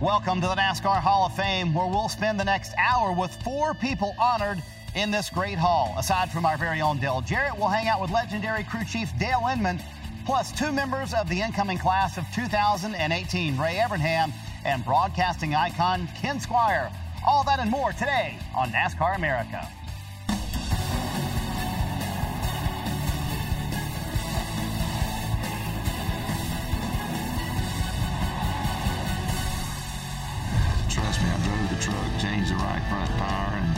Welcome to the NASCAR Hall of Fame, where we'll spend the next hour with four people honored in this great hall. Aside from our very own Dale Jarrett, we'll hang out with legendary crew chief Dale Inman, plus two members of the incoming class of 2018, Ray Evernham and broadcasting icon Ken Squier. All that and more today on NASCAR America. Truck, changed the right front tire, and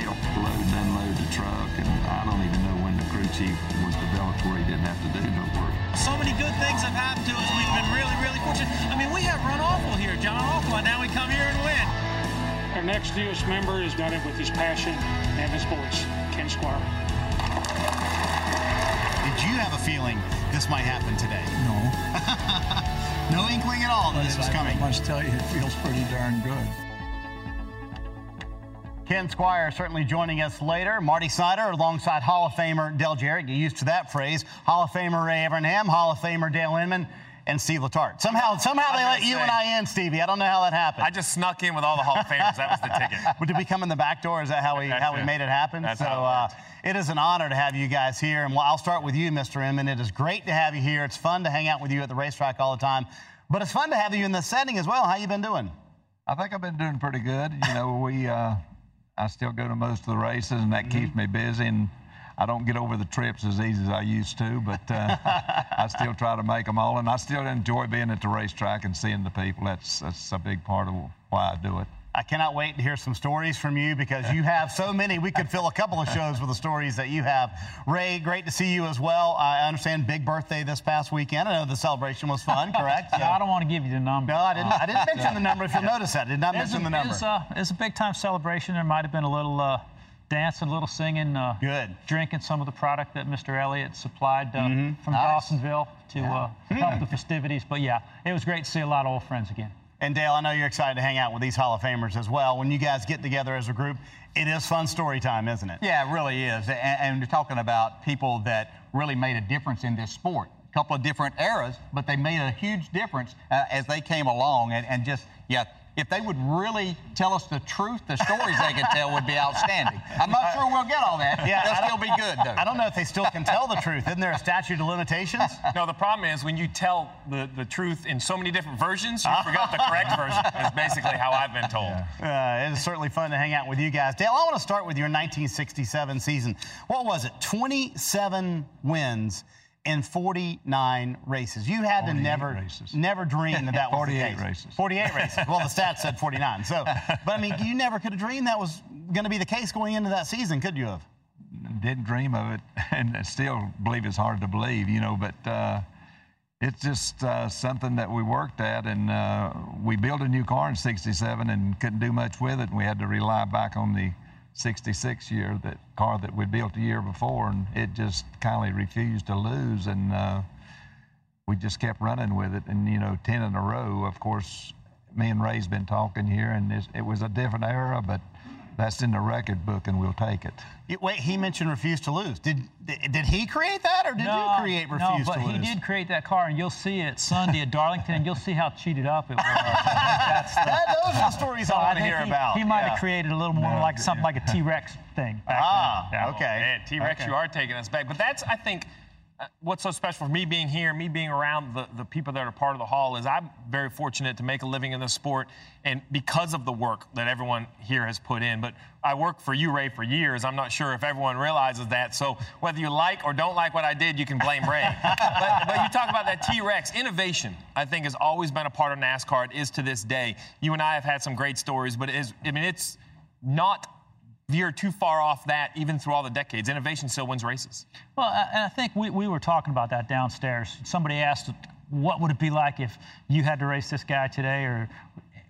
helped load and unload the truck. And I don't even know when the crew chief was developed where he didn't have to do no work. So many good things have happened to us. We've been really, really fortunate. I mean, we have run awful here, John Awful, and now we come here and win. Our next newest member has done it with his passion and his voice, Ken Squier. Did you have a feeling this might happen today? No. no inkling at all that this was coming. I must tell you, it feels pretty darn good. Ken Squier certainly joining us later. Marty Snider alongside Hall of Famer Dale Jarrett. Get used to that phrase. Hall of Famer Ray Evernham, Hall of Famer Dale Inman, and Steve Letarte. Somehow, somehow they let you and I in, Stevie. I don't know how that happened. I just snuck in with all the Hall of Famers. That was the ticket. But did we come in the back door? Is that how we That's how we made it happen? That's so how it uh, it is an honor to have you guys here, and I'll start with you, Mr. Inman. It is great to have you here. It's fun to hang out with you at the racetrack all the time, but it's fun to have you in the setting as well. How you been doing? I think I've been doing pretty good. You know, we uh, I still go to most of the races, and that keeps me busy. And I don't get over the trips as easy as I used to, but uh, I still try to make them all. And I still enjoy being at the racetrack and seeing the people. That's that's a big part of why I do it. I cannot wait to hear some stories from you because you have so many. We could fill a couple of shows with the stories that you have. Ray, great to see you as well. I understand big birthday this past weekend. I know the celebration was fun, correct? Yeah, I don't want to give you the number. No, I didn't. I didn't mention the number. If you'll notice that, I did not It's mention a, the number. It's a, it's a big time celebration. There might have been a little uh, dancing, a little singing, uh, Good. drinking some of the product that Mr. Elliott supplied uh, Mm-hmm. from Nice. Dawsonville to uh, help the festivities. But yeah, it was great to see a lot of old friends again. And Dale, I know you're excited to hang out with these Hall of Famers as well. When you guys get together as a group, it is fun story time, isn't it? Yeah, it really is. And, and you're talking about people that really made a difference in this sport. A couple of different eras, but they made a huge difference uh, as they came along. And, and just, yeah, if they would really tell us the truth, the stories they could tell would be outstanding. I'm not sure we'll get all that. Yeah, I They'll still be good, though. I don't know if they still can tell the truth. Isn't there a statute of limitations? No, the problem is when you tell the, the truth in so many different versions, you forgot the correct version, is basically how I've been told. Uh, it is certainly fun to hang out with you guys. Dale, I want to start with your 1967 season. What was it? 27 wins in 49 races. You had to never, races. never dream that that was the 48 case. races. 48 races. Well, the stats said 49. So, but I mean, you never could have dreamed that was going to be the case going into that season, could you have? didn't dream of it, and I still believe it's hard to believe, you know. But uh, it's just uh, something that we worked at, and uh, we built a new car in '67 and couldn't do much with it, and we had to rely back on the '66 year that car that we built a year before, and it just kindly refused to lose, and uh, we just kept running with it, and you know, ten in a row. Of course, me and Ray's been talking here, and it's, it was a different era, but. That's in the record book, and we'll take it. You- Wait, he mentioned refuse to lose. Did did did he create that, or did you create refuse no, but to lose? No, but he did create that car, and you'll see it Sunday at Darlington, and you'll see how cheated up it was. That's the, That- those are the stories so I want to hear he, about. He might Yeah. have created a little more No, like something like a T-Rex thing. Back Ah, then. Yeah. okay. Man, T-Rex, Okay. you are taking us back. But that's, I think, what's so special for me being here, me being around the, the people that are part of the hall, is I'm very fortunate to make a living in this sport, and because of the work that everyone here has put in. But I worked for you, Ray, for years. I'm not sure if everyone realizes that. So whether you like or don't like what I did, you can blame Ray. but, but you talk about that T-Rex innovation. I think has always been a part of NASCAR. It is to this day. You and I have had some great stories, but it is, I mean, it's not veer too far off that even through all the decades. Innovation still wins races. Well, and I think we, we were talking about that downstairs. Somebody asked what would it be like if you had to race this guy today or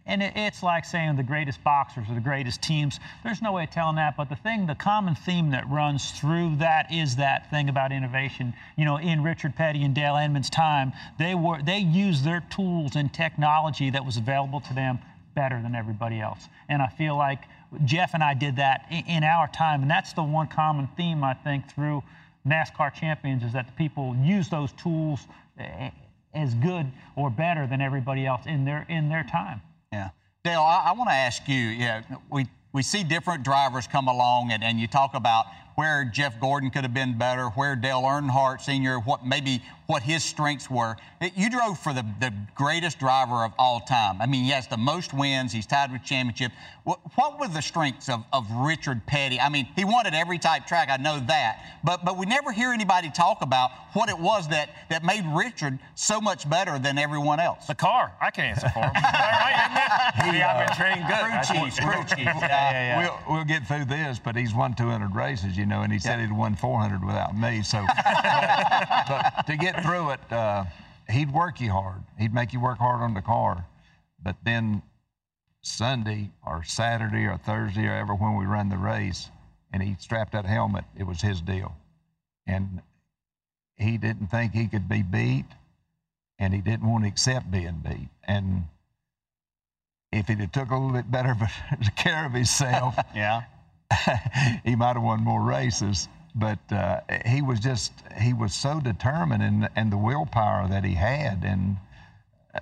and it, it's like saying the greatest boxers or the greatest teams. There's no way of telling that. But the thing, the common theme that runs through that is that thing about innovation. You know, in Richard Petty and Dale Inman's time, they were they used their tools and technology that was available to them better than everybody else. And I feel like Jeff and I did that in, our time, and that's the one common theme I think through NASCAR champions is that the people use those tools eh, as good or better than everybody else in their in their time. Yeah. Dale, I, I want to ask you, yeah, we, we see different drivers come along and, and you talk about where Jeff Gordon could have been better, where Dale Earnhardt Sr., what maybe what his strengths were. You drove for the, the greatest driver of all time. I mean, he has the most wins. He's tied with championship. What, what were the strengths of, of Richard Petty? I mean, he won at every type track. I know that. But but we never hear anybody talk about what it was that, that made Richard so much better than everyone else. The car. I can answer for him. right, isn't? He, I've been uh, trained good. Crew chief, crew chief. Yeah, yeah, yeah. We'll, we'll get through this, but he's won 200 races, you know, and he said he'd won 400 without me. So, but, but to get through it, uh, he'd work you hard. He'd make you work hard on the car. But then Sunday or Saturday or Thursday or ever when we run the race, and he strapped that helmet, it was his deal. And he didn't think he could be beat, and he didn't want to accept being beat. And if he'd have took a little bit better care of himself, yeah, he might have won more races but uh, he was just he was so determined and and the willpower that he had and uh,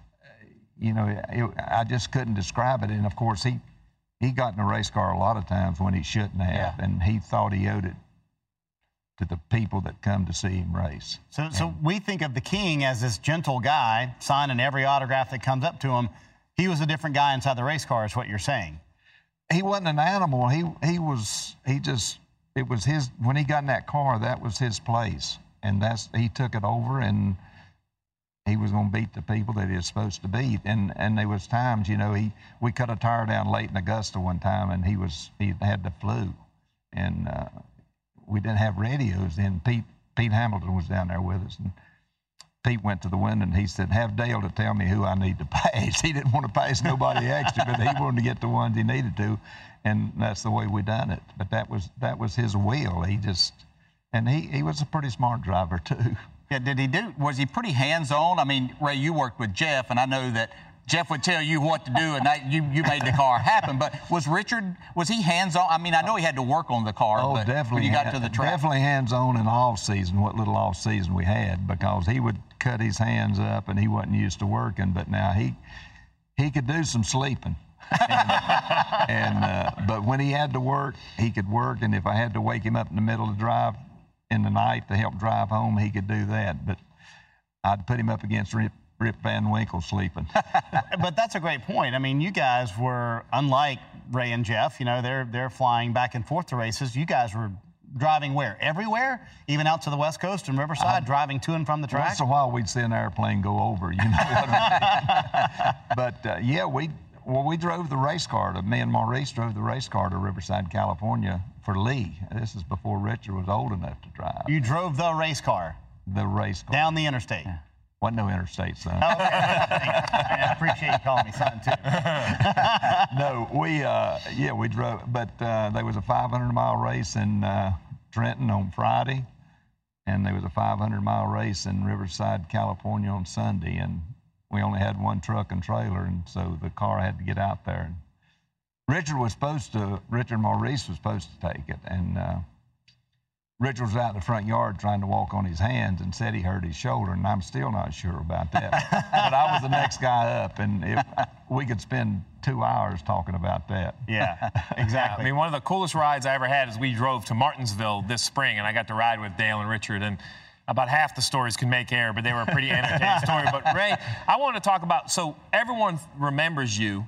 you know it, I just couldn't describe it and of course he he got in a race car a lot of times when he shouldn't have yeah. and he thought he owed it to the people that come to see him race. So so we think of the king as this gentle guy signing every autograph that comes up to him. He was a different guy inside the race car is what you're saying. He wasn't an animal. He he was he just it was his when he got in that car that was his place. And that's he took it over and he was going to beat the people that he was supposed to beat. And and there was times you know he we cut a tire down late in augusta one time and he was he had the flu. And uh, we didn't have radios then. Pete pete hamilton was down there with us and Pete went to the window and he said, Have Dale to tell me who I need to pass. He didn't want to pass nobody extra, but he wanted to get the ones he needed to and that's the way we done it. But that was that was his will. He just and he, he was a pretty smart driver too. Yeah, did he do? Was he pretty hands-on? I mean, Ray, you worked with Jeff, and I know that Jeff would tell you what to do, and that, you you made the car happen. But was Richard was he hands-on? I mean, I know he had to work on the car. Oh, but definitely. When you got to the track, definitely hands-on in off season. What little off season we had, because he would cut his hands up, and he wasn't used to working. But now he he could do some sleeping and, and uh, but when he had to work, he could work, and if I had to wake him up in the middle of the drive in the night to help drive home, he could do that. But I'd put him up against Rip, Rip Van Winkle sleeping. but that's a great point. I mean, you guys were unlike Ray and Jeff. You know, they're they're flying back and forth to races. You guys were driving where? Everywhere, even out to the West Coast and Riverside, uh, driving to and from the track. Once in a while, we'd see an airplane go over. You know what I mean? but uh, yeah, we well, we drove the race car. To, me and Maurice drove the race car to Riverside, California for Lee. This is before Richard was old enough to drive. You drove the race car? The race car. Down the interstate? Yeah. Wasn't no interstate, son. Oh, okay. I appreciate you calling me son, too. no, we, uh, yeah, we drove, but uh, there was a 500 mile race in uh, Trenton on Friday, and there was a 500 mile race in Riverside, California on Sunday, and we only had one truck and trailer, and so the car had to get out there. And Richard was supposed to, Richard Maurice was supposed to take it, and uh, Richard was out in the front yard trying to walk on his hands and said he hurt his shoulder, and I'm still not sure about that. but I was the next guy up, and if, we could spend two hours talking about that. Yeah, exactly. I mean, one of the coolest rides I ever had is we drove to Martinsville this spring, and I got to ride with Dale and Richard, and about half the stories can make air, but they were a pretty entertaining story. But Ray, I want to talk about so everyone remembers you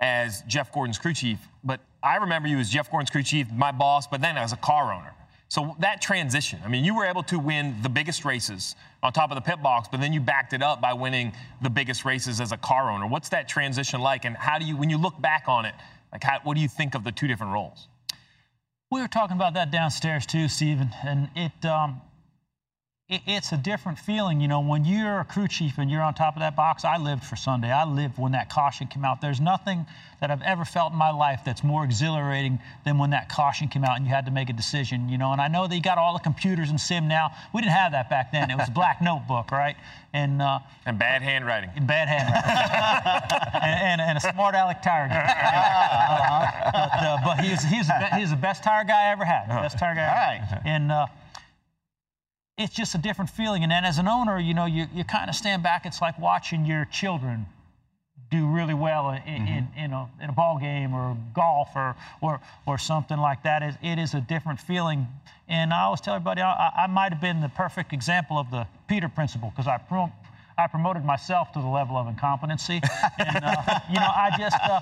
as Jeff Gordon's crew chief, but I remember you as Jeff Gordon's crew chief, my boss, but then as a car owner. So that transition, I mean, you were able to win the biggest races on top of the pit box, but then you backed it up by winning the biggest races as a car owner. What's that transition like, and how do you, when you look back on it, like, how, what do you think of the two different roles? We were talking about that downstairs too, Stephen, and it um, it, it's a different feeling. You know, when you're a crew chief and you're on top of that box, I lived for Sunday. I lived when that caution came out. There's nothing that I've ever felt in my life that's more exhilarating than when that caution came out and you had to make a decision, you know. And I know they got all the computers and sim now. We didn't have that back then. It was a black notebook, right? And uh, and bad handwriting. And bad handwriting. and, and, and, a smart aleck tire guy. uh, but, uh, but he's he's the, he's the best tire guy I ever had. Best tire guy. All right. And uh, it's just a different feeling. And then as an owner, you know, you, you kind of stand back. It's like watching your children do really well in, mm-hmm. in, in, a, in a ball game or golf or, or, or something like that. It, it is a different feeling. And I always tell everybody I, I might have been the perfect example of the Peter principle because I, prom- I promoted myself to the level of incompetency. and, uh, you know, I just. Uh,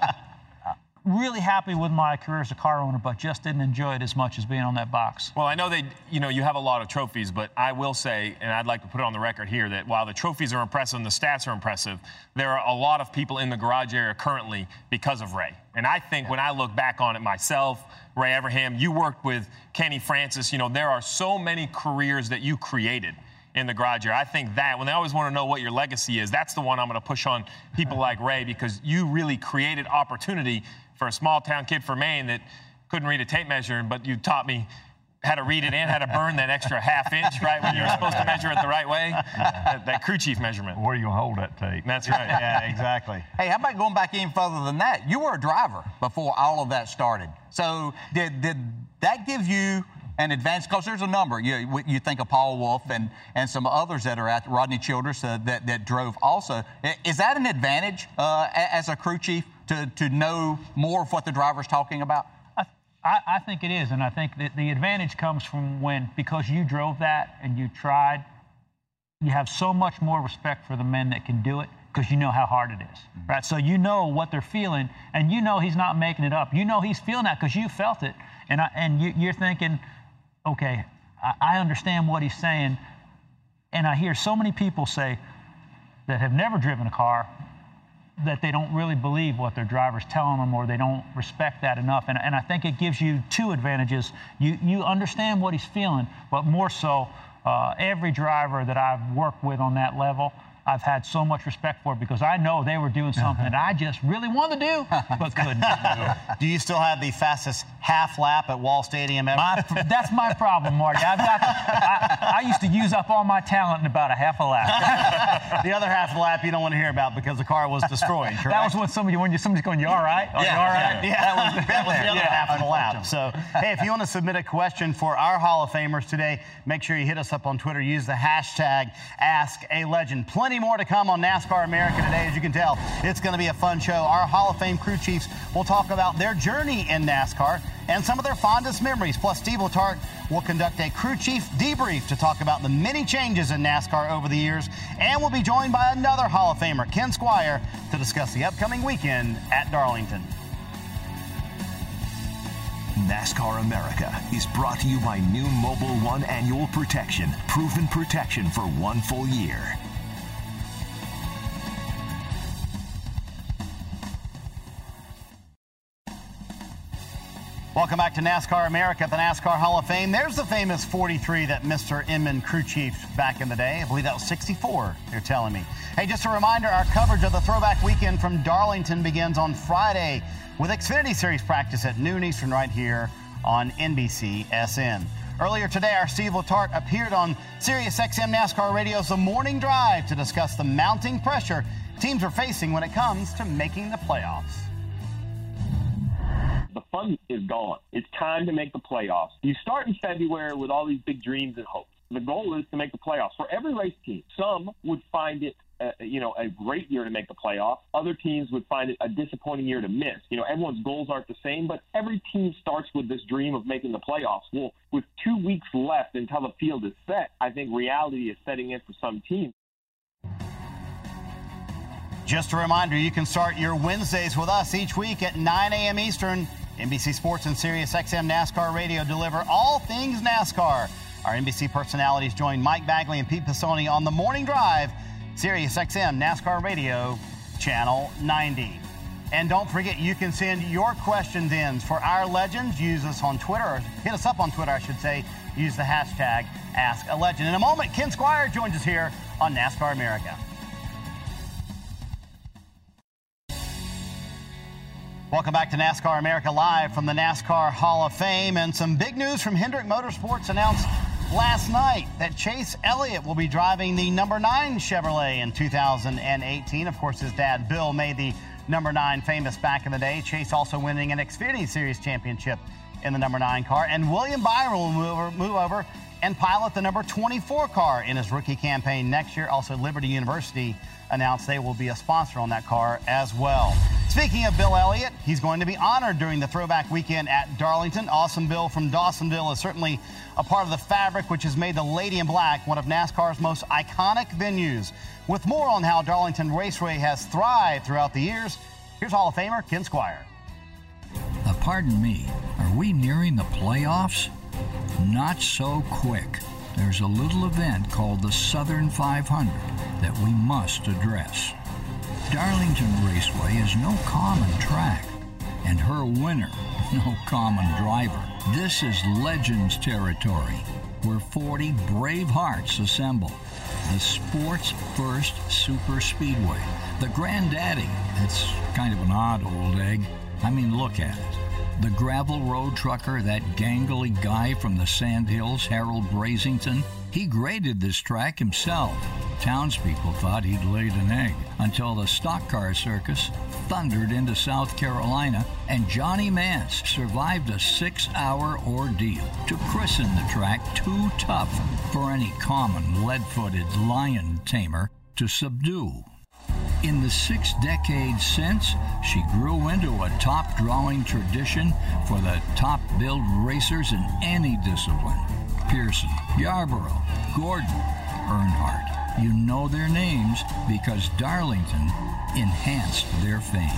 really happy with my career as a car owner, but just didn't enjoy it as much as being on that box. Well, I know they, you know, you have a lot of trophies, but I will say, and I'd like to put it on the record here, that while the trophies are impressive and the stats are impressive, there are a lot of people in the garage area currently because of Ray. And I think yeah. when I look back on it myself, Ray Evernham, you worked with Kenny Francis, you know, there are so many careers that you created in the garage area. I think that when they always want to know what your legacy is, that's the one I'm going to push on people like Ray because you really created opportunity for a small town kid from Maine that couldn't read a tape measure, but you taught me how to read it and how to burn that extra half inch, right, when you're supposed to measure it the right way. That, that crew chief measurement. Where are you going to hold that tape? That's right. yeah, exactly. Hey, how about going back even further than that? You were a driver before all of that started. So did, did that give you an advantage? Because there's a number. You, you think of Paul Wolfe and, and some others that are at Rodney Childers uh, that, that drove also. Is that an advantage uh, as a crew chief to, to know more of what the driver's talking about? I, I think it is, and I think that the advantage comes from when, because you drove that and you tried, you have so much more respect for the men that can do it because you know how hard it is, mm-hmm. right? So you know what they're feeling, and you know he's not making it up. You know he's feeling that because you felt it, and I, and you, are thinking, okay, I, I understand what he's saying, and I hear so many people say that have never driven a car that they don't really believe what their driver's telling them or they don't respect that enough. And, and I think it gives you two advantages. You, you understand what he's feeling, but more so, uh, every driver that I've worked with on that level – I've had so much respect for because I know they were doing something that I just really wanted to do but couldn't. do you still have the fastest half lap at Wall Stadium ever? My, that's my problem, Marty. I've got. I, I, used to use up all my talent in about a half a lap. the other half of the lap you don't want to hear about because the car was destroyed. Correct? That was when somebody when you somebody's going, "You all right? Are yeah, you all right?" Yeah, yeah. that was, that was the other yeah, half of the lap. So, hey, if you want to submit a question for our Hall of Famers today, make sure you hit us up on Twitter. Use the hashtag AskALegend. Plenty more to come come on NASCAR America today. As you can tell, it's going to be a fun show. Our Hall of Fame crew chiefs will talk about their journey in NASCAR and some of their fondest memories. Plus, Steve Letarte will conduct a crew chief debrief to talk about the many changes in NASCAR over the years. And we'll be joined by another Hall of Famer, Ken Squier, to discuss the upcoming weekend at Darlington. NASCAR America is brought to you by new Mobil 1 Annual Protection, proven protection for one full year. Welcome back to NASCAR America at the NASCAR Hall of Fame. There's the famous 43 that Mr. Inman crew chief back in the day. I believe that was 64, they're telling me. Hey, just a reminder our coverage of the throwback weekend from Darlington begins on Friday with Xfinity Series practice at noon Eastern right here on NBC SN. Earlier today, our Steve Letarte appeared on Sirius XM NASCAR Radio's The Morning Drive to discuss the mounting pressure teams are facing when it comes to making the playoffs the fun is gone. It's time to make the playoffs. You start in February with all these big dreams and hopes. The goal is to make the playoffs for every race team. Some would find it uh, you know, a great year to make the playoffs. Other teams would find it a disappointing year to miss. You know, everyone's goals aren't the same, but every team starts with this dream of making the playoffs. Well, with two weeks left until the field is set, I think reality is setting in for some teams. Just a reminder, you can start your Wednesdays with us each week at 9 a.m. Eastern NBC Sports and Sirius XM NASCAR Radio deliver all things NASCAR. Our NBC personalities join Mike Bagley and Pete Pistone on the morning drive, Sirius XM NASCAR Radio, Channel 90. And don't forget, you can send your questions in for our legends. Use us on Twitter, or hit us up on Twitter, I should say. Use the hashtag AskALegend. In a moment, Ken Squier joins us here on NASCAR America. Welcome back to NASCAR America Live from the NASCAR Hall of Fame. And some big news from Hendrick Motorsports announced last night that Chase Elliott will be driving the number nine Chevrolet in 2018. Of course, his dad, Bill, made the number nine famous back in the day. Chase also winning an Xfinity Series championship in the number nine car. And William Byron will move over, move over and pilot the number 24 car in his rookie campaign next year. Also, Liberty University announced they will be a sponsor on that car as well. Speaking of Bill Elliott, he's going to be honored during the throwback weekend at Darlington. Awesome Bill from Dawsonville is certainly a part of the fabric which has made the Lady in Black one of NASCAR's most iconic venues. With more on how Darlington Raceway has thrived throughout the years, here's Hall of Famer Ken Squier. Uh, pardon me, are we nearing the playoffs? Not so quick. There's a little event called the Southern 500 that we must address. Darlington Raceway is no common track, and her winner, no common driver. This is Legends territory, where 40 brave hearts assemble. The sport's first super speedway. The granddaddy. It's kind of an odd old egg. I mean, look at it. The gravel road trucker, that gangly guy from the Sandhills, Harold Brasington, he graded this track himself. Townspeople thought he'd laid an egg until the stock car circus thundered into South Carolina and Johnny Mantz survived a six hour ordeal to christen the track too tough for any common lead footed lion tamer to subdue. In the six decades since, she grew into a top drawing tradition for the top billed racers in any discipline. Pearson, Yarborough, Gordon, Earnhardt. You know their names because Darlington enhanced their fame.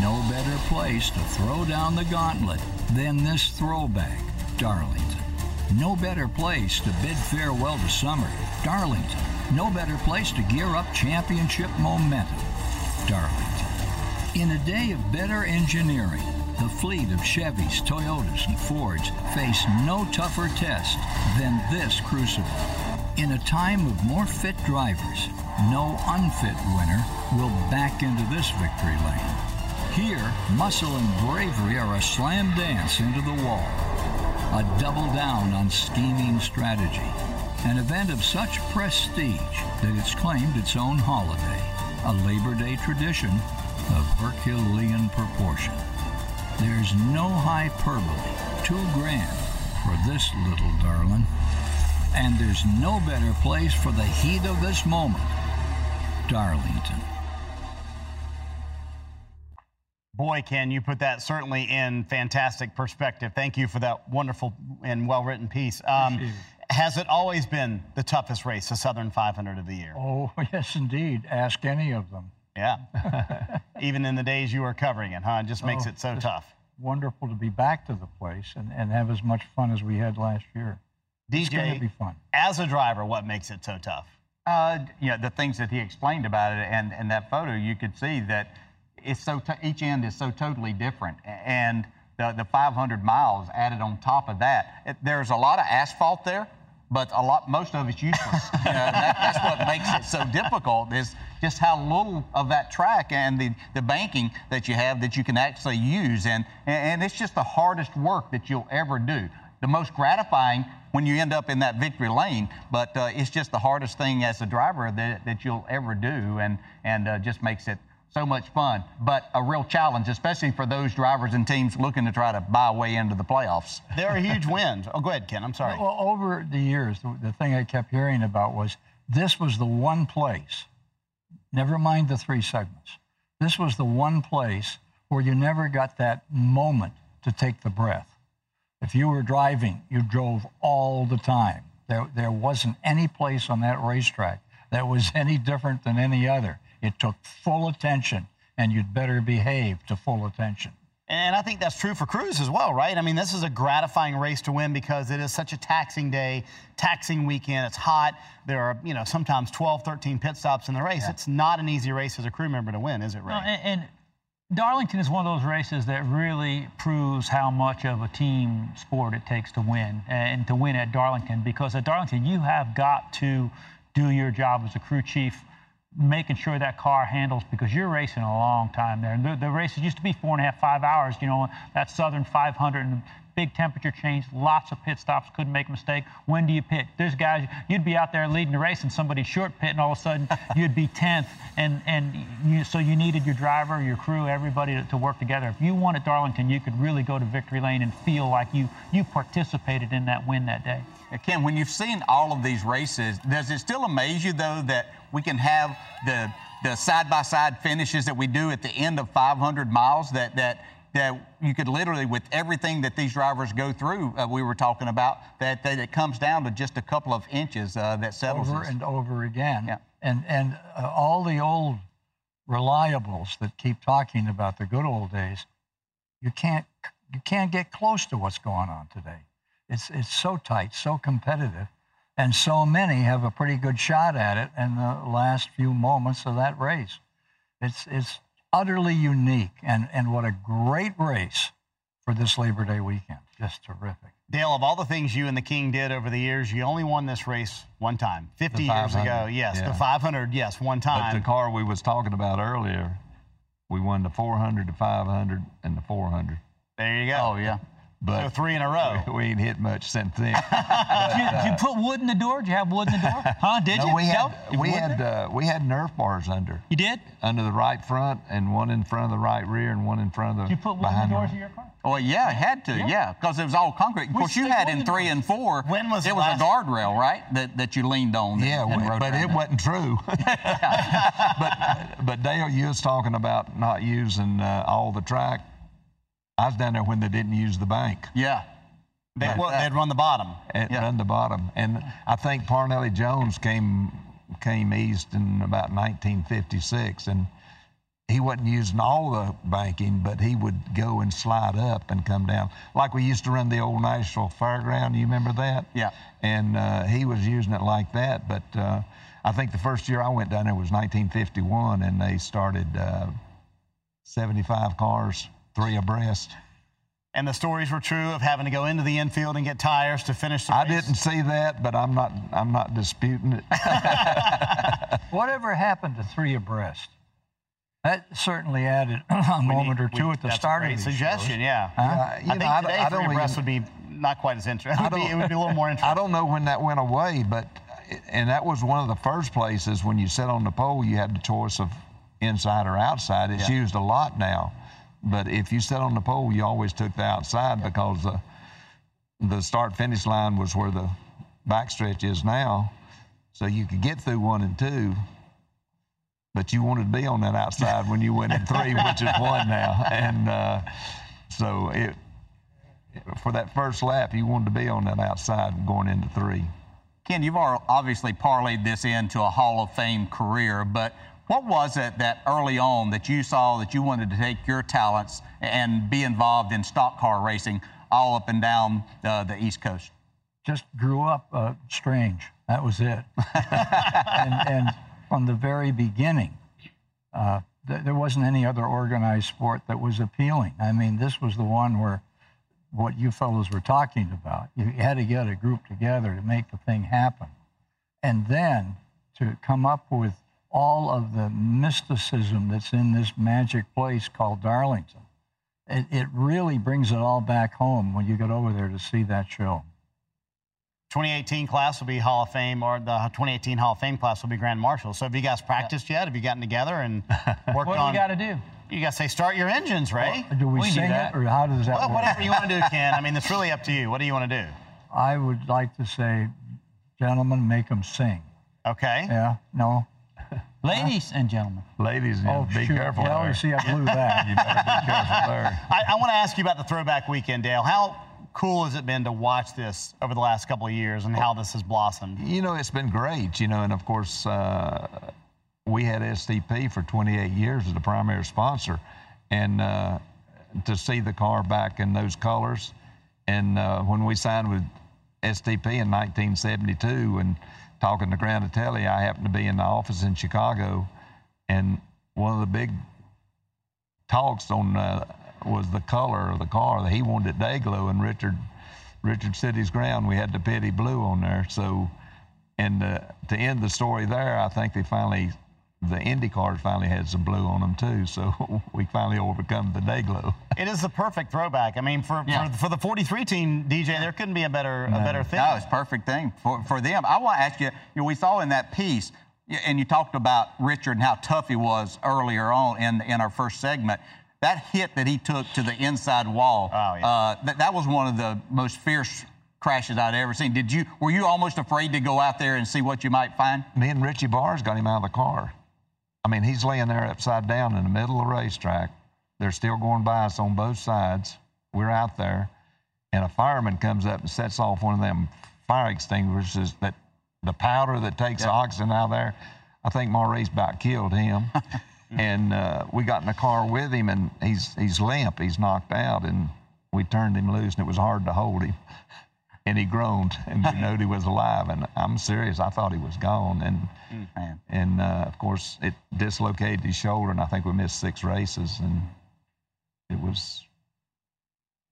No better place to throw down the gauntlet than this throwback, Darlington. No better place to bid farewell to summer, Darlington. No better place to gear up championship momentum, Darlington. In a day of better engineering, the fleet of Chevys, Toyotas, and Fords face no tougher test than this crucible. In a time of more fit drivers, no unfit winner will back into this victory lane. Here, muscle and bravery are a slam dance into the wall, a double down on scheming strategy, an event of such prestige that it's claimed its own holiday, a Labor Day tradition of Herculean proportion. There's no hyperbole too grand for this little darling. And there's no better place for the heat of this moment. Darlington. Boy, Ken, you put that certainly in fantastic perspective. Thank you for that wonderful and well written piece. Um, has it always been the toughest race, the Southern 500 of the year? Oh, yes, indeed. Ask any of them. Yeah. Even in the days you were covering it, huh? It just makes Oh, it so tough. Wonderful to be back to the place and, and have as much fun as we had last year. It's going to DJ, be fun. as a driver, what makes it so tough? Uh, you know, the things that he explained about it and, and that photo, you could see that it's so t- each end is so totally different. And the, the 500 miles added on top of that, it, there's a lot of asphalt there, but a lot, most of it's useless. you know, that, that's what makes it so difficult is just how little of that track and the, the banking that you have that you can actually use. And, and it's just the hardest work that you'll ever do. The most gratifying when you end up in that victory lane, but uh, it's just the hardest thing as a driver that, that you'll ever do, and and uh, just makes it so much fun, but a real challenge, especially for those drivers and teams looking to try to buy a way into the playoffs. There are huge wins. Oh, go ahead, Ken. I'm sorry. Well, over the years, the, the thing I kept hearing about was this was the one place, never mind the three segments, this was the one place where you never got that moment to take the breath. If you were driving, you drove all the time. There, there wasn't any place on that racetrack that was any different than any other. It took full attention, and you'd better behave to full attention. And I think that's true for crews as well, right? I mean, this is a gratifying race to win because it is such a taxing day, taxing weekend. It's hot. There are, you know, sometimes 12, 13 pit stops in the race. It's not an easy race as a crew member to win, is it, Ray? No, and, and Darlington is one of those races that really proves how much of a team sport it takes to win and to win at Darlington because at Darlington you have got to do your job as a crew chief making sure that car handles because you're racing a long time there. And the, the races used to be four and a half, five hours, you know, that Southern 500 and big temperature change, lots of pit stops, couldn't make a mistake. When do you pit? There's guys, you'd be out there leading the race and somebody short pit and all of a sudden you'd be 10th. And, and you, so you needed your driver, your crew, everybody to, to work together. If you won at Darlington, you could really go to victory lane and feel like you, you participated in that win that day. Ken, when you've seen all of these races, does it still amaze you though that we can have the the side-by-side finishes that we do at the end of 500 miles? That that that you could literally, with everything that these drivers go through, uh, we were talking about, that, that it comes down to just a couple of inches uh, that settles over this. and over again. Yeah. And and uh, all the old reliables that keep talking about the good old days, you can't you can't get close to what's going on today. It's it's so tight, so competitive, and so many have a pretty good shot at it in the last few moments of that race. It's it's utterly unique, and and what a great race for this Labor Day weekend. Just terrific. Dale, of all the things you and the King did over the years, you only won this race one time. 50 years ago, yes. yeah. The 500, yes, one time. But the car we was talking about earlier, we won the 400, the 500, and the 400. there you go. Oh yeah. But So three in a row. we ain't hit much since then. Did you, did you put wood in the door? Did you have wood in the door? Huh? Did No, you? we had You we had uh, we had Nerf bars under you did? under the right front and one in front of the right rear and one in front of the Did you put wood in behind the doors of your car? Well, yeah, it had to, yeah, because it was all concrete. Of course, you had in three and four. When was it was a guardrail, right? That that you leaned on. Yeah, and, and but it wasn't true. but but Dale, you was talking about not using uh, all the track. I was down there when they didn't use the bank. Yeah. They, But well, that- they'd run the bottom. At Yeah. run the bottom, and I think Parnelli Jones came came east in about 1956, and he wasn't using all the banking, but he would go and slide up and come down, like we used to run the old Nashville Fairground. You remember that? Yeah. And uh, he was using it like that, but uh, I think the first year I went down there was 1951, and they started uh, 75 cars, three abreast. And the stories were true of having to go into the infield and get tires to finish the I didn't see that, but I'm not I'm not disputing it. Whatever happened to three abreast? That certainly added a We moment need- or two we- at the that's start of great these suggestion, shows. yeah. Uh, you I know, think I, today I three abreast even, would be not quite as interesting. It would, be, it would be a little more interesting. I don't know when that went away, but and that was one of the first places when you sat on the pole, you had the choice of inside or outside. It's Yeah. used a lot now, but if you sat on the pole, you always took the outside because the the start finish line was where the backstretch is now, so you could get through one and two. But you wanted to be on that outside when you went in three, which is one now, and uh, so it for that first lap, you wanted to be on that outside going into three. Ken, you've obviously parlayed this into a Hall of Fame career, but what was it that early on that you saw that you wanted to take your talents and be involved in stock car racing all up and down the East Coast? Just grew up uh, strange. That was it. and, and from the very beginning, uh, th- there wasn't any other organized sport that was appealing. I mean, this was the one where what you fellows were talking about. You had to get a group together to make the thing happen. And then to come up with all of the mysticism that's in this magic place called Darlington. It, it really brings it all back home when you get over there to see that show. 2018 class will be Hall of Fame, or the 2018 Hall of Fame class will be Grand Marshal. So have you guys practiced yet? Have you gotten together and worked on? What do you got to do? You got to say, start your engines, Ray. Do we, We can do sing that. it, or how does that well, work? whatever you want to do, Ken. I mean, it's really up to you. What do you want to do? I would like to say, gentlemen, make them sing. Okay. Yeah? No? Ladies and gentlemen. Ladies, you Oh, be shoot. careful Well, there. you see, I blew that. you better be careful there. I, I want to ask you about the throwback weekend, Dale. How cool has it been to watch this over the last couple of years and how this has blossomed? You know, it's been great, you know, and of course, uh, we had STP for 28 years as the primary sponsor. And uh, to see the car back in those colors, and uh, when we signed with STP in 1972 and talking to Granatelli, I happened to be in the office in Chicago, and one of the big talks on uh, was the color of the car. He wanted it day glow, and Richard Richard City's ground we had the petty blue on there. So, and uh, to end the story there, I think they finally the Indy cars finally had some blue on them too, so we finally overcome the day glow. It is the perfect throwback. I mean, for, Yeah. for, for the 43 team, DJ, there couldn't be a better a better thing. No, it's perfect thing for, for them. I want to ask you, you know, we saw in that piece, and you talked about Richard and how tough he was earlier on in, in our first segment. That hit that he took to the inside wall, Oh, yeah. uh, that, that was one of the most fierce crashes I'd ever seen. Did you, were you almost afraid to go out there and see what you might find? Me and Richie Bars got him out of the car. I mean, he's laying there upside down in the middle of the racetrack. They're still going by us on both sides. We're out there, and a fireman comes up and sets off one of them fire extinguishers that the powder that takes the oxygen out of there. I think Maurice about killed him. and uh, we got in the car with him, and he's he's limp. He's knocked out, and we turned him loose, and it was hard to hold him. And he groaned, and we knew he was alive. And I'm serious. I thought he was gone, and Man. and uh, of course it dislocated his shoulder, and I think we missed six races, and it was.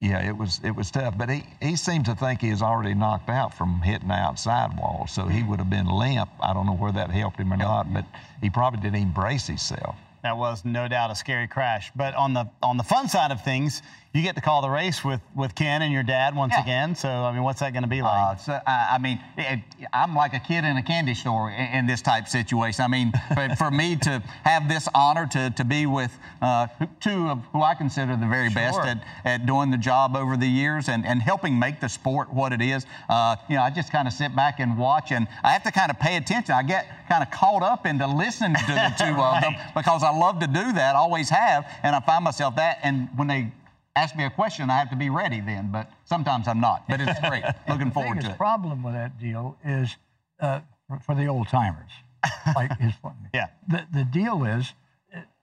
Yeah, it was it was tough, but he, he seemed to think he was already knocked out from hitting the outside wall, so he would have been limp. I don't know where that helped him or not, but he probably didn't even brace himself. That was no doubt a scary crash. But on the on the fun side of things, you get to call the race with with Ken and your dad once Yeah. again. So I mean, what's that going to be like? Uh, so, I, I mean, it, I'm like a kid in a candy store in, in this type situation. I mean, for, for me to have this honor to, to be with uh, two of who I consider the very best at, at doing the job over the years and, and helping make the sport what it is, uh, you know, I just kind of sit back and watch and I have to kind of pay attention. I get kind of caught up into listening to the two of them because I love to do that, always have, and I find myself that. And when they ask me a question, I have to be ready then, but sometimes I'm not. But it's great. Looking forward to biggest it. problem with that deal is uh, for, for the old timers, like his Yeah. The the deal is,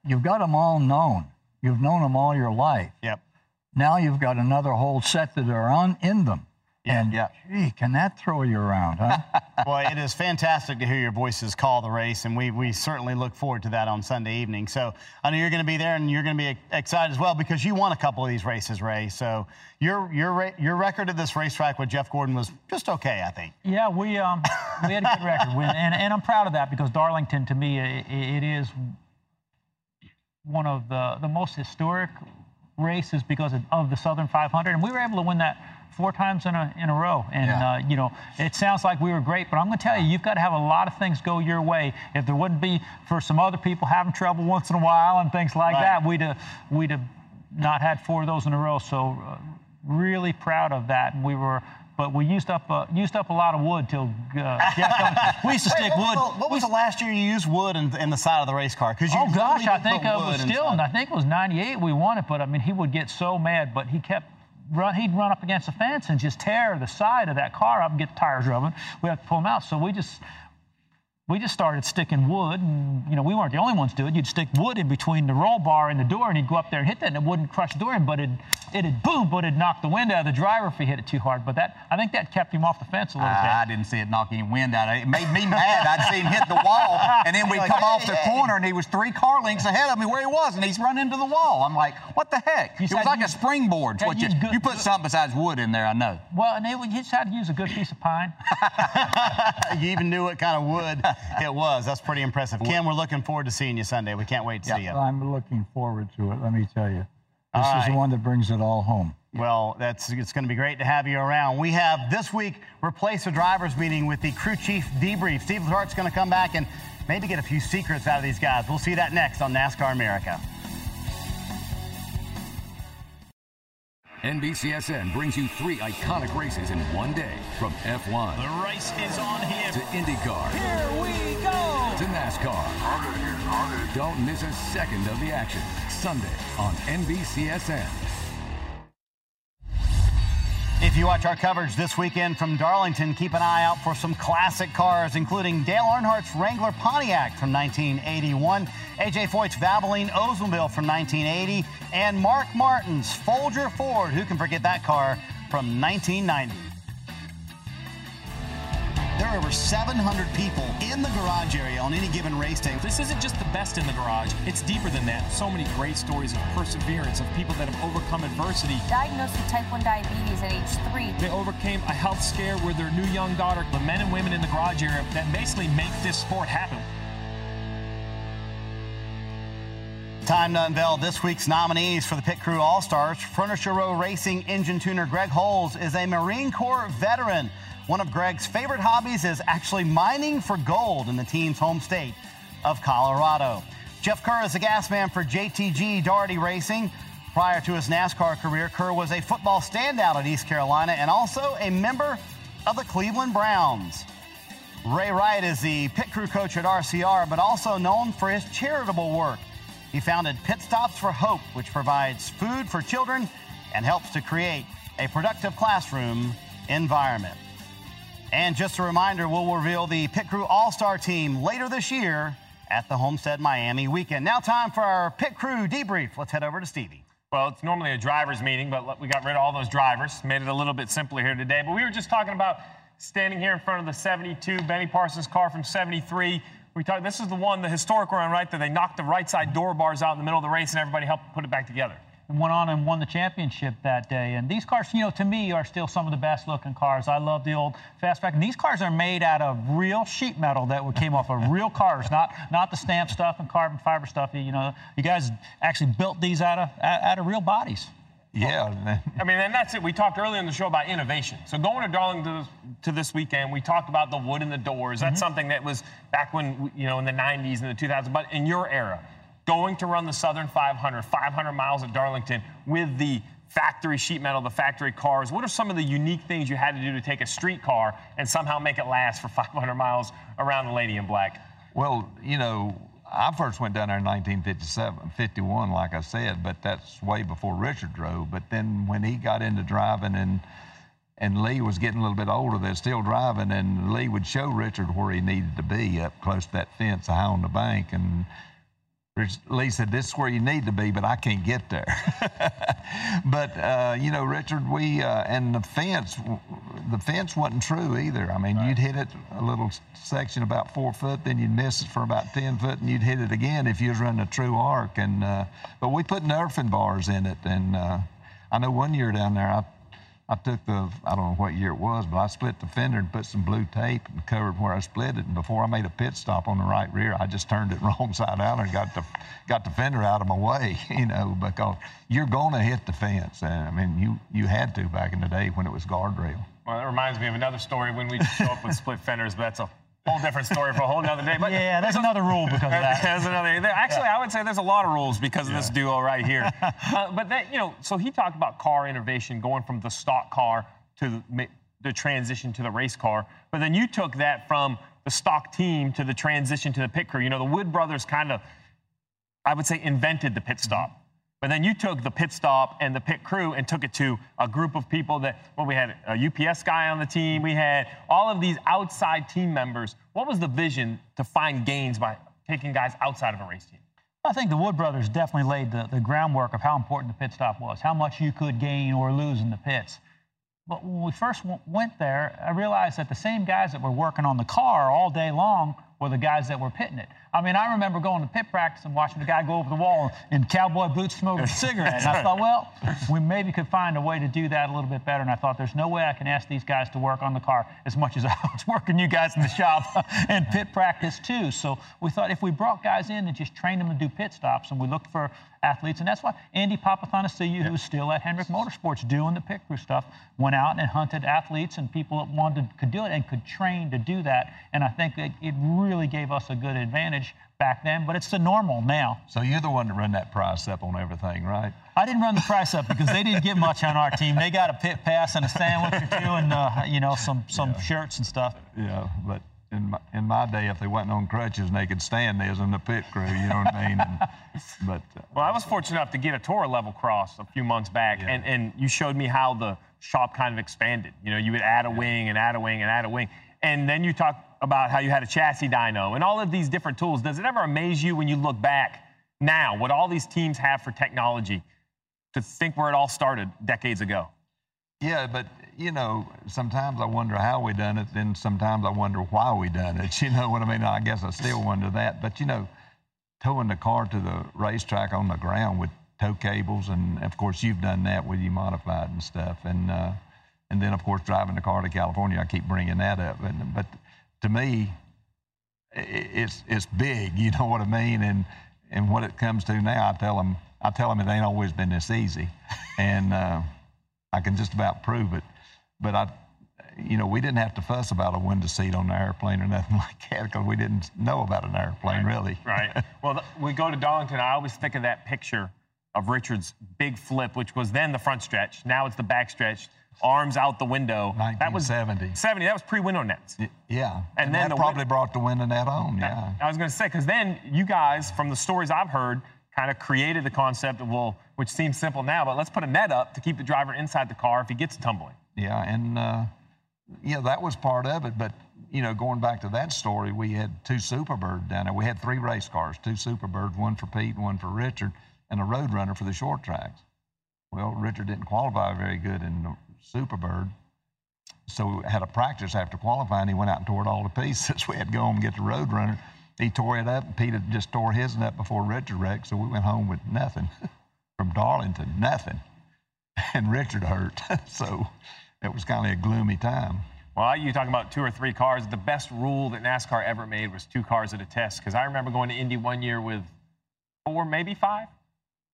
you've got them all known. You've known them all your life. Yep. Now you've got another whole set that are on in them. And yeah. gee, can that throw you around, huh? well, it is fantastic to hear your voices call the race, and we, we certainly look forward to that on Sunday evening. So I know you're going to be there, and you're going to be excited as well because you won a couple of these races, Ray. So your your your record at this racetrack with Jeff Gordon was just okay, I think. Yeah, we um, we had a good record, We- and, and I'm proud of that because Darlington, to me, i it is one of the, the most historic races because of, of the Southern 500, and we were able to win that four times in a in a row. And Yeah. uh, you know, it sounds like we were great, but I'm going to tell you, you've got to have a lot of things go your way. If there wouldn't be for some other people having trouble once in a while and things like Right. that, we'd have we'd have not had four of those in a row. So uh, really proud of that. And we were. But we used up uh, used up a lot of wood till uh, we used to stick Wait, wood. What was, the, what was the last year you used wood in, in the side of the race car? Because Oh gosh, I think it it was still. I think it was '98 we won it, but I mean he would get so mad, but he kept run. He'd run up against the fence and just tear the side of that car up and get the tires rubbing. We had to pull them out, so we just. We just started sticking wood, and you know we weren't the only ones to do it. You'd stick wood in between the roll bar and the door, and he'd go up there and hit that, and it wouldn't crush the door in, but it it'd boom, but it'd knock the wind out of the driver if he hit it too hard. But that I think that kept him off the fence a little ah, bit. I, I didn't see it knock any wind out of it. It made me mad. I'd see him hit the wall, and then we'd Like, come off the hey. corner, and he was three car lengths ahead of me where he was, and he's run into the wall. I'm like, what the heck? You it was like you- a springboard. What you, you good- you put something besides wood in there, I know. Well, and they, would- you just had to use a good piece of pine. you even knew what kind of wood it was. That's pretty impressive. Ken, we're looking forward to seeing you Sunday. We can't wait to see you. I'm looking forward to it. Let me tell you, All this is right. the one that brings it all home. Well, that's it's going to be great to have you around. We have this week replace a drivers meeting with the crew chief debrief. Steve Hart's going to come back and maybe get a few secrets out of these guys. We'll see that next on NASCAR America. NBCSN brings you three iconic races in one day from F1 The race is on here. to IndyCar Here we go. To NASCAR. Don't miss a second of the action. Sunday on NBCSN. If you watch our coverage this weekend from Darlington, keep an eye out for some classic cars, including Dale Earnhardt's Wrangler Pontiac from 1981, AJ Foyt's Valvoline Oldsmobile from 1980, and Mark Martin's Folger Ford. Who can forget that car from 1990? There are over 700 people in the garage area on any given race day. This isn't just the best in the garage, it's deeper than that. So many great stories of perseverance, of people that have overcome adversity. Diagnosed with type 1 diabetes at age 3. They overcame a health scare with their new young daughter. The men and women in the garage area that basically make this sport happen. Time to unveil this week's nominees for the Pit Crew All Stars. Furniture Row Racing engine tuner Greg Holes is a Marine Corps veteran. One of Greg's favorite hobbies is actually mining for gold in the team's home state of Colorado. Jeff Kerr is a gas man for JTG Daugherty Racing. Prior to his NASCAR career, Kerr was a football standout at East Carolina and also a member of the Cleveland Browns. Ray Wright is the pit crew coach at RCR, but also known for his charitable work. He founded Pit Stops for Hope, which provides food for children and helps to create a productive classroom environment. And just a reminder, we'll reveal the Pit Crew All Star team later this year at the Homestead Miami weekend. Now, time for our Pit Crew debrief. Let's head over to Stevie. Well, it's normally a driver's meeting, but we got rid of all those drivers, made it a little bit simpler here today. But we were just talking about standing here in front of the 72 Benny Parsons car from 73 we talked, this is the one, the historic run, right, that they knocked the right side door bars out in the middle of the race and everybody helped put it back together. And went on and won the championship that day. And these cars, you know, to me, are still some of the best looking cars. I love the old fastback. And these cars are made out of real sheet metal that came off of real cars, not not the stamp stuff and carbon fiber stuff. You know, you guys actually built these out of out of real bodies. Yeah. I mean, and that's it. We talked earlier in the show about innovation. So going to Darlington to, this weekend, we talked about the wood in the doors. That's mm-hmm. something that was back when, you know, in the 90s and the 2000s. But in your era, going to run the Southern 500, 500 miles at Darlington with the factory sheet metal, the factory cars, what are some of the unique things you had to do to take a street car and somehow make it last for 500 miles around the Lady in Black? Well, you know, I first went down there in 1957, 51, like I said, but that's way before Richard drove. But then when he got into driving and and Lee was getting a little bit older, they're still driving, and Lee would show Richard where he needed to be up close to that fence high on the bank. And Lee said, "This is where you need to be, but I can't get there." but uh, you know, Richard, we uh, and the fence, the fence wasn't true either. I mean, right. you'd hit it a little section about four foot, then you'd miss it for about ten foot, and you'd hit it again if you was running a true arc. And uh, but we put nerfing bars in it, and uh, I know one year down there, I I took the, I don't know what year it was, but I split the fender and put some blue tape and covered where I split it. And before I made a pit stop on the right rear, I just turned it wrong side out and got the, got the fender out of my way, you know, because you're going to hit the fence. And I mean, you, you had to back in the day when it was guardrail. Well, that reminds me of another story when we show up with split fenders, but that's a whole different story for a whole other day. But yeah, there's another rule because of that. There's another. Actually, yeah. I would say there's a lot of rules because of this duo right here. uh, but that, you know, so he talked about car innovation, going from the stock car to the, the transition to the race car. But then you took that from the stock team to the transition to the pit crew. You know, the Wood brothers kind of, I would say, invented the pit stop. But then you took the pit stop and the pit crew and took it to a group of people that, well, we had a UPS guy on the team, we had all of these outside team members. What was the vision to find gains by taking guys outside of a race team? I think the Wood brothers definitely laid the, the groundwork of how important the pit stop was, how much you could gain or lose in the pits. But when we first went there, I realized that the same guys that were working on the car all day long were the guys that were pitting it. I mean, I remember going to pit practice and watching the guy go over the wall in cowboy boots smoking a cigarette. And I thought, well, we maybe could find a way to do that a little bit better. And I thought, there's no way I can ask these guys to work on the car as much as I was working you guys in the shop and pit practice too. So we thought if we brought guys in and just trained them to do pit stops, and we looked for athletes, and that's why Andy Papathanassiou, who's still at Hendrick Motorsports doing the pit crew stuff, went out and hunted athletes and people that wanted could do it and could train to do that. And I think it, it really gave us a good advantage back then, but it's the normal now. So you're the one to run that price up on everything, right? I didn't run the price up because they didn't get much on our team. They got a pit pass and a sandwich or two, and uh, you know some some yeah. shirts and stuff. Yeah, but in my, in my day, if they wasn't on crutches and they could stand, they was in the pit crew. You know what I mean? And, but uh, well, I was fortunate enough to get a tour level cross a few months back, yeah. and and you showed me how the shop kind of expanded. You know, you would add a wing and add a wing and add a wing, and then you talk about how you had a chassis dyno and all of these different tools. Does it ever amaze you when you look back now, what all these teams have for technology, to think where it all started decades ago? Yeah, but you know, sometimes I wonder how we done it. Then sometimes I wonder why we done it. You know what I mean? I guess I still wonder that. But you know, towing the car to the racetrack on the ground with tow cables, and of course you've done that with your modified and stuff, and uh, and then of course driving the car to California. I keep bringing that up, and but to me, it's it's big. You know what I mean? And and what it comes to now, I tell them I tell them it ain't always been this easy, and uh, I can just about prove it. But I, you know, we didn't have to fuss about a window seat on the airplane or nothing like that because we didn't know about an airplane really. Right. Well, th- we go to Darlington. I always think of that picture of Richard's big flip, which was then the front stretch. Now it's the back stretch, arms out the window. That was 70. 70. That was pre-window nets. Yeah. And then that the probably win- brought the window net on. Yeah. I was going to say because then you guys, from the stories I've heard, kind of created the concept of well, which seems simple now, but let's put a net up to keep the driver inside the car if he gets tumbling. Yeah, and uh, yeah, that was part of it. But you know, going back to that story, we had two Superbird down there. We had three race cars, two Superbirds, one for Pete, one for Richard, and a Roadrunner for the short tracks. Well, Richard didn't qualify very good in the Superbird, so we had a practice after qualifying. He went out and tore it all to pieces. We had to go home and get the Roadrunner. He tore it up, and Pete just tore his up before Richard wrecked. So we went home with nothing from Darlington, nothing, and Richard hurt. so it was kind of a gloomy time. Well, you talking about two or three cars. The best rule that NASCAR ever made was two cars at a test. Because I remember going to Indy one year with four, maybe five.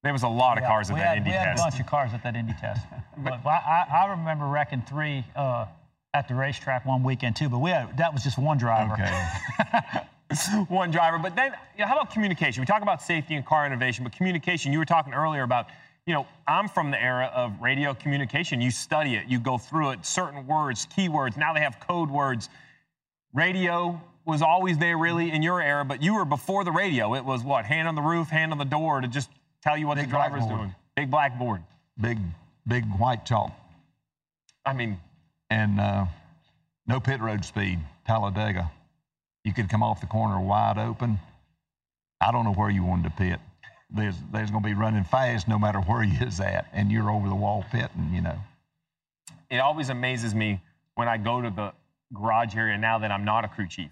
There was a lot of Yeah, cars at that had, Indy we had test. a bunch of cars at that Indy test. but I, I, I remember wrecking three uh, at the racetrack one weekend too. But we had that was just one driver. Okay. one driver. But then, you know, how about communication? We talk about safety and car innovation, but communication. You were talking earlier about, you know, I'm from the era of radio communication. You study it, you go through it, certain words, keywords. Now they have code words. Radio was always there, really, in your era, but you were before the radio. It was what? Hand on the roof, hand on the door to just tell you what Big the driver's doing. Big blackboard. Big, big white chalk. I mean, and uh, no pit road speed, Talladega. You could come off the corner wide open. I don't know where you wanted to pit. There's, there's going to be running fast no matter where you is at, and you're over the wall pitting, you know. it always amazes me when I go to the garage area now that I'm not a crew chief.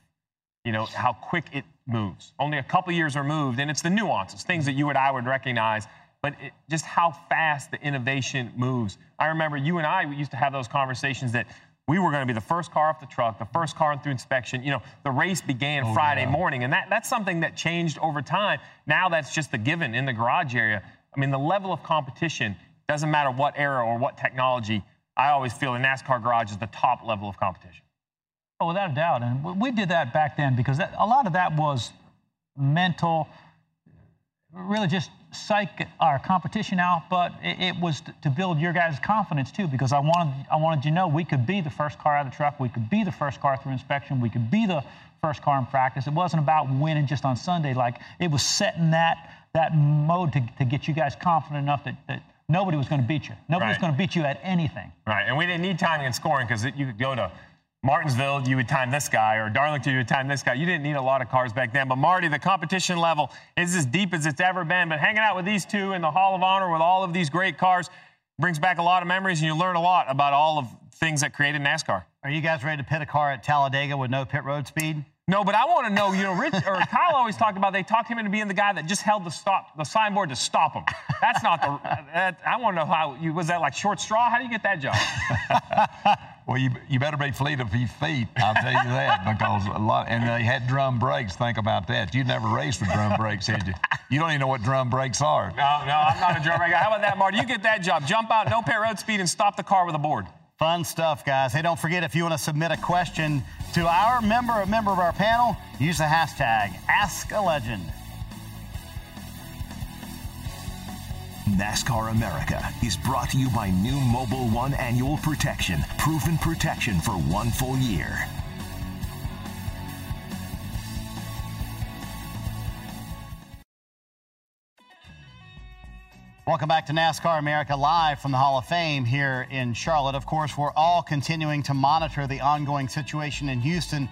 You know how quick it moves. Only a couple years removed, and it's the nuances, things that you and I would recognize, but it, just how fast the innovation moves. I remember you and I we used to have those conversations that we were going to be the first car off the truck, the first car through inspection. You know, the race began oh, Friday yeah. morning, and that, that's something that changed over time. Now that's just the given in the garage area. I mean, the level of competition doesn't matter what era or what technology. I always feel the NASCAR garage is the top level of competition. Oh, without a doubt. And we- did that back then because that, a lot of that was mental, really just psych our competition out, but it, it was t- to build your guys' confidence too because I wanted, I wanted you to know we could be the first car out of the truck, we could be the first car through inspection, we could be the first car in practice. It wasn't about winning just on Sunday. Like it was setting that, that mode to, to get you guys confident enough that, that nobody was going to beat you. Nobody was going to beat you at anything. Right, and we didn't need timing and scoring because you could go to Martinsville, you would time this guy, or Darlington, you would time this guy. You didn't need a lot of cars back then. But Marty, the competition level is as deep as it's ever been. But hanging out with these two in the Hall of Honor with all of these great cars brings back a lot of memories, and you learn a lot about all of things that created NASCAR. Are you guys ready to pit a car at Talladega with no pit road speed? No, but I want to know. You know, Rich or Kyle always talked about they talked him into being the guy that just held the stop, the signboard to stop him. That's not the. That, I want to know how you was that like short straw? How do you get that job? Well, you, you better be fleet of your feet, I'll tell you that, because a lot, and they had drum brakes. Think about that. You never raced with drum brakes, did you? You don't even know what drum brakes are. No, no, I'm not a drum guy. How about that, Marty? You get that job. Jump out, no pit road speed, and stop the car with a board. Fun stuff, guys. Hey, don't forget if you want to submit a question to our member, a member of our panel, use the hashtag AskALegend. NASCAR America is brought to you by new Mobil 1 Annual Protection, proven protection for one full year. Welcome back to NASCAR America live from the Hall of Fame here in Charlotte. Of course, we're all continuing to monitor the ongoing situation in Houston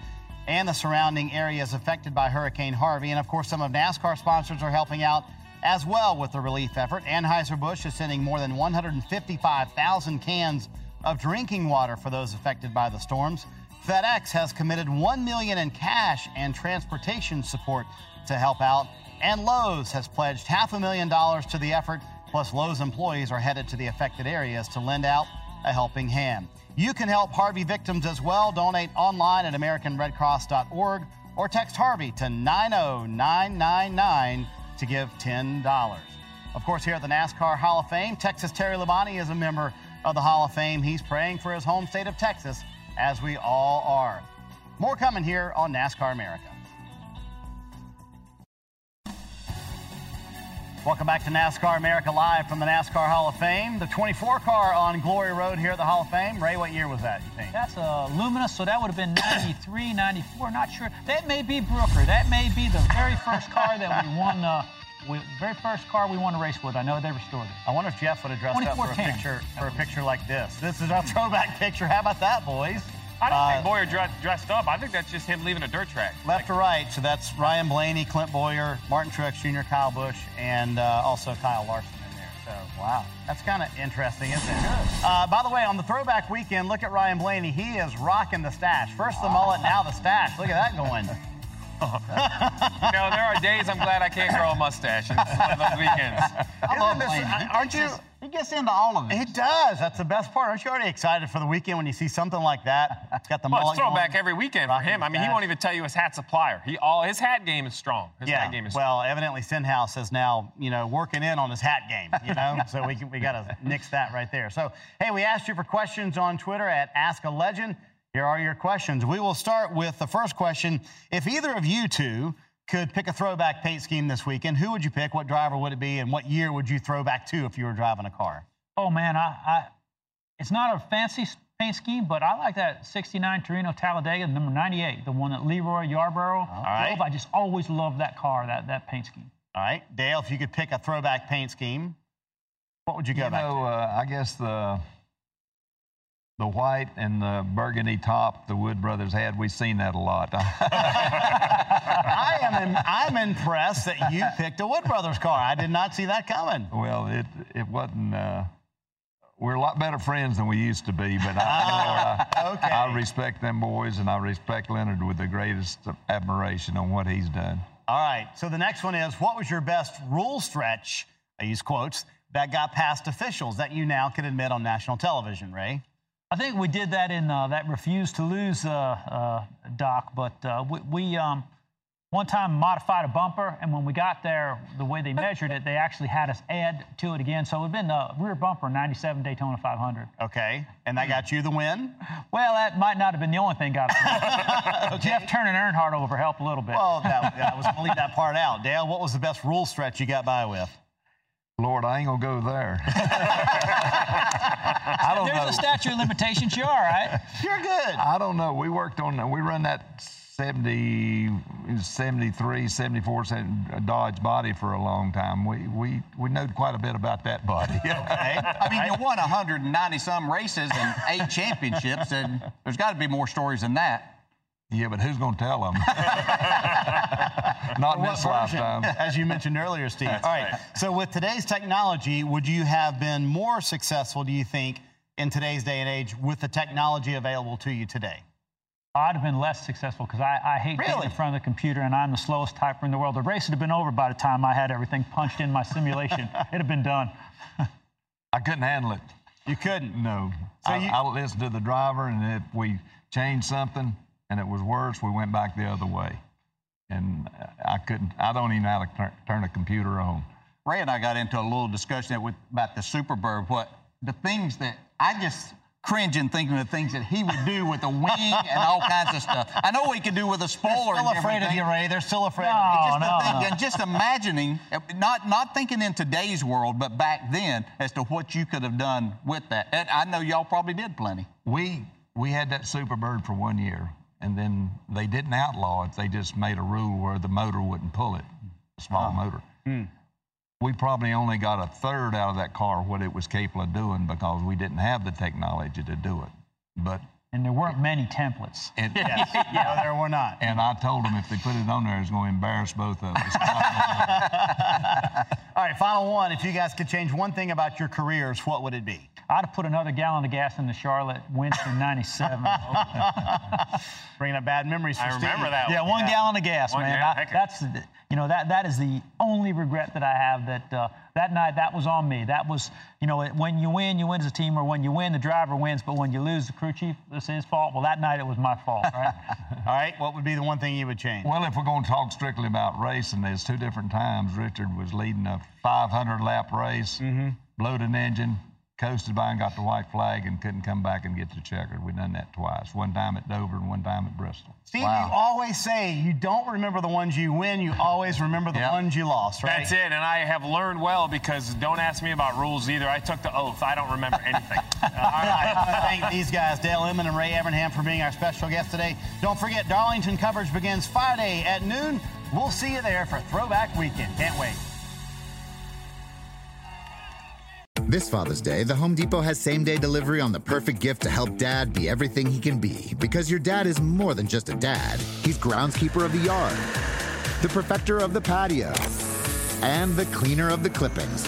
and the surrounding areas affected by Hurricane Harvey. And of course, some of NASCAR sponsors are helping out as well with the relief effort. Anheuser-Busch is sending more than 155,000 cans of drinking water for those affected by the storms. FedEx has committed 1 million in cash and transportation support to help out, and Lowe's has pledged half a million dollars to the effort. Plus, Lowe's employees are headed to the affected areas to lend out a helping hand. You can help Harvey victims as well. Donate online at AmericanRedCross.org or text Harvey to 90999 to give $10. Of course, here at the NASCAR Hall of Fame, Texas Terry Labonte is a member of the Hall of Fame. He's praying for his home state of Texas, as we all are. More coming here on NASCAR America. Welcome back to NASCAR America Live from the NASCAR Hall of Fame. The 24 car on Glory Road here at the Hall of Fame. Ray, what year was that, you think? That's a Lumina, so that would have been 93, 94, not sure. That may be Brooker. That may be the very first car that we won, uh, we, very first car we won a race with. I know they restored it. I wonder if Jeff would have dressed up for a picture for a picture like this. This is our throwback picture. How about that, boys? I don't Uh, think Bowyer dre- dressed up. I think that's just him leaving a dirt track. Left to right, so that's Ryan Blaney, Clint Bowyer, Martin Truex Jr., Kyle Busch, and uh, also Kyle Larson in there. So, wow, that's kind of interesting, isn't it? Uh, by the way, on the throwback weekend, look at Ryan Blaney. He is rocking the stash. First the mullet, now the stash. Look at that going. you know, there are days I'm glad I can't grow a mustache. And this is one of those weekends. I love Isn't this- Aren't you? gets- He gets into all of it. He does. That's the best part. Aren't you already excited for the weekend when you see something like that? It's got the Well, mullet it's throwback going. every weekend for him. I mean, he won't even tell you his hat supplier. He all his hat game is strong. His yeah. hat game is well, evidently Stenhouse is now, you know, working in on his hat game. You know, so we can, we got to nix that right there. So, hey, we asked you for questions on Twitter at Ask a Legend. Here are your questions. We will start with the first question. If either of you two could pick a throwback paint scheme this weekend, who would you pick? What driver would it be? And what year would you throw back to if you were driving a car? Oh man, I, I it's not a fancy paint scheme, but I like that '69 Torino Talladega, number 98, the one that LeeRoy Yarbrough right. drove. I just always loved that car, that that paint scheme. All right, Dale, if you could pick a throwback paint scheme, what would you go You back know, uh, I guess the the white and the burgundy top the Wood brothers had, we've seen that a lot. I am I'm impressed that you picked a Wood Brothers car. I did not see that coming. well, it it wasn't. Uh, we're a lot better friends than we used to be, but I, you know, I, Okay. I respect them boys, and I respect Leonard with the greatest admiration on what he's done. All right. So the next one is what was your best rule stretch? I use quotes that got past officials that you now can admit on national television, Ray. I think we did that in uh, that refuse to lose uh, uh, doc, but uh, we, we um, one time modified a bumper, and when we got there, the way they measured it, they actually had us add to it again. So it would have been a rear bumper 97 Daytona 500. Okay. And that got you the win? Well, that might not have been the only thing got us. Jeff turning Earnhardt over helped a little bit. Well, that, I was going to leave that part out. Dale, what was the best rule stretch you got by with? Lord, I ain't gonna go there. I don't There's know. a statute of limitations. You're all right. You're good. I don't know. We worked on, we run that 70, 73, 74 cent Dodge body for a long time. We, we, we know quite a bit about that body. Okay. I mean, you won 190 some races and eight championships, and there's got to be more stories than that. Yeah, but who's going to tell them? Not in this version? lifetime. As you mentioned earlier, Steve. All right. So with today's technology, would you have been more successful, do you think, in today's day and age with the technology available to you today? I'd have been less successful because I, I hate being Really? in front of the computer and I'm the slowest typer in the world. The race would have been over by the time I had everything punched in my simulation. It'd have been done. I couldn't handle it. You couldn't. No. So I, you- I listened to the driver, and if we changed something and it was worse, we went back the other way. And uh, I couldn't. I don't even know how to turn, turn a computer on. Ray and I got into a little discussion with, about the Superbird. What the things that I just cringe in thinking of the things that he would do with a wing and all kinds of stuff. I know what he could do with a spoiler. They're still afraid of you, Ray. They're still afraid No, of you. just, no, to think, no. and just imagining, not not thinking in today's world, but back then as to what you could have done with that. And I know y'all probably did plenty. We we had that Superbird for one year, and then they didn't outlaw it. They just made a rule where the motor wouldn't pull it, a small ah. motor. Hmm. We probably only got a third out of that car what it was capable of doing because we didn't have the technology to do it. But And there weren't many templates. it, Yes. No, there were not. and I told them if they put it on there, it's going to embarrass both of us. All right, final one. If you guys could change one thing about your careers, what would it be? I'd have put another gallon of gas in the Charlotte Winston 97. Bringing up bad memories for I Steve. remember that yeah, one. one gallon of gas, One man. I- that's you know that that is the only regret that I have. That uh, that night that was on me. That was you know when you win, you win as a team, or when you win, the driver wins. But when you lose, the crew chief, it's his fault. Well, that night it was my fault, right? All right, what would be the one thing you would change? Well, if we're going to talk strictly about racing, there's two different times. Richard was leading a 500 lap race, Mm-hmm. blowed an engine, coasted by and got the white flag, and couldn't come back and get the checkered. We've done that twice. One time at Dover and one time at Bristol. Steve, you always say you don't remember the ones you win, you always remember the ones you lost, right? That's it, and I have learned well because don't ask me about rules either. I took the oath. I don't remember anything. All right, I want to thank these guys, Dale Inman and Ray Evernham, for being our special guests today. Don't forget, Darlington coverage begins Friday at noon. We'll see you there for Throwback Weekend. Can't wait. This Father's Day, the Home Depot has same day delivery on the perfect gift to help dad be everything he can be. Because your dad is more than just a dad, he's groundskeeper of the yard, the perfecter of the patio, and the cleaner of the clippings.